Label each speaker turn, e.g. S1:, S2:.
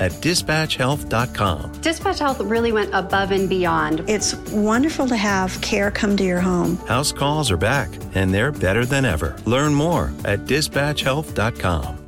S1: at dispatchhealth.com.
S2: Dispatch Health really went above and beyond.
S3: It's wonderful to have care come to your home.
S1: House calls are back, and they're better than ever. Learn more at dispatchhealth.com.